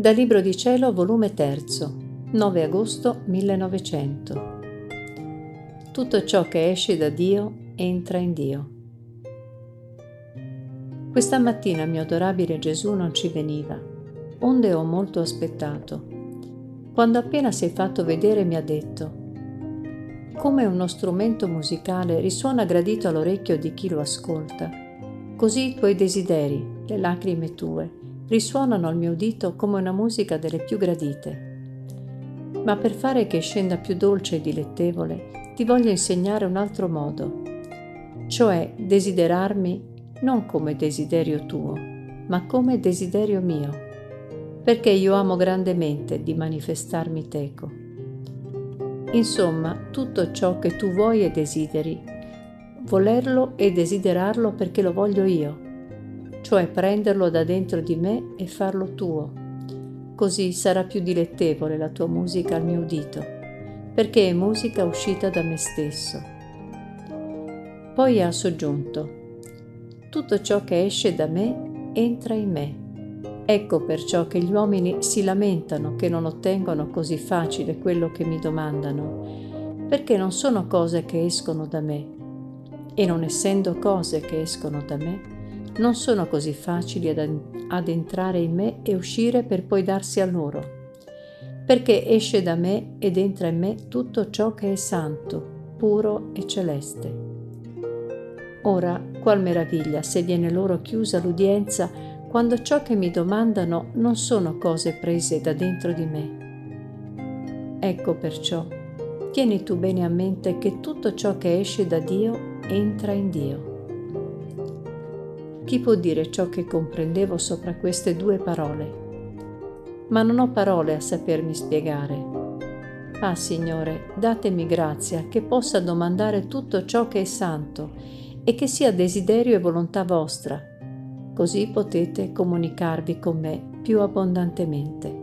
Dal Libro di Cielo, volume 3, 9 agosto 1900. Tutto ciò che esce da Dio entra in Dio. Questa mattina mio adorabile Gesù non ci veniva, onde ho molto aspettato. Quando appena si è fatto vedere mi ha detto, come uno strumento musicale risuona gradito all'orecchio di chi lo ascolta, così i tuoi desideri, le lacrime tue, risuonano al mio udito come una musica delle più gradite. Ma per fare che scenda più dolce e dilettevole, ti voglio insegnare un altro modo, cioè desiderarmi non come desiderio tuo, ma come desiderio mio, perché io amo grandemente di manifestarmi teco. Insomma, tutto ciò che tu vuoi e desideri, volerlo e desiderarlo perché lo voglio io cioè prenderlo da dentro di me e farlo tuo. Così sarà più dilettevole la tua musica al mio udito, perché è musica uscita da me stesso. Poi ha soggiunto, tutto ciò che esce da me entra in me. Ecco perciò che gli uomini si lamentano che non ottengono così facile quello che mi domandano, perché non sono cose che escono da me. E non essendo cose che escono da me, non sono così facili ad, ad entrare in me e uscire per poi darsi a loro, perché esce da me ed entra in me tutto ciò che è santo, puro e celeste. Ora, qual meraviglia se viene loro chiusa l'udienza quando ciò che mi domandano non sono cose prese da dentro di me. Ecco perciò, tieni tu bene a mente che tutto ciò che esce da Dio entra in Dio. Chi può dire ciò che comprendevo sopra queste due parole? Ma non ho parole a sapermi spiegare. Ah Signore, datemi grazia che possa domandare tutto ciò che è santo e che sia desiderio e volontà vostra, così potete comunicarvi con me più abbondantemente.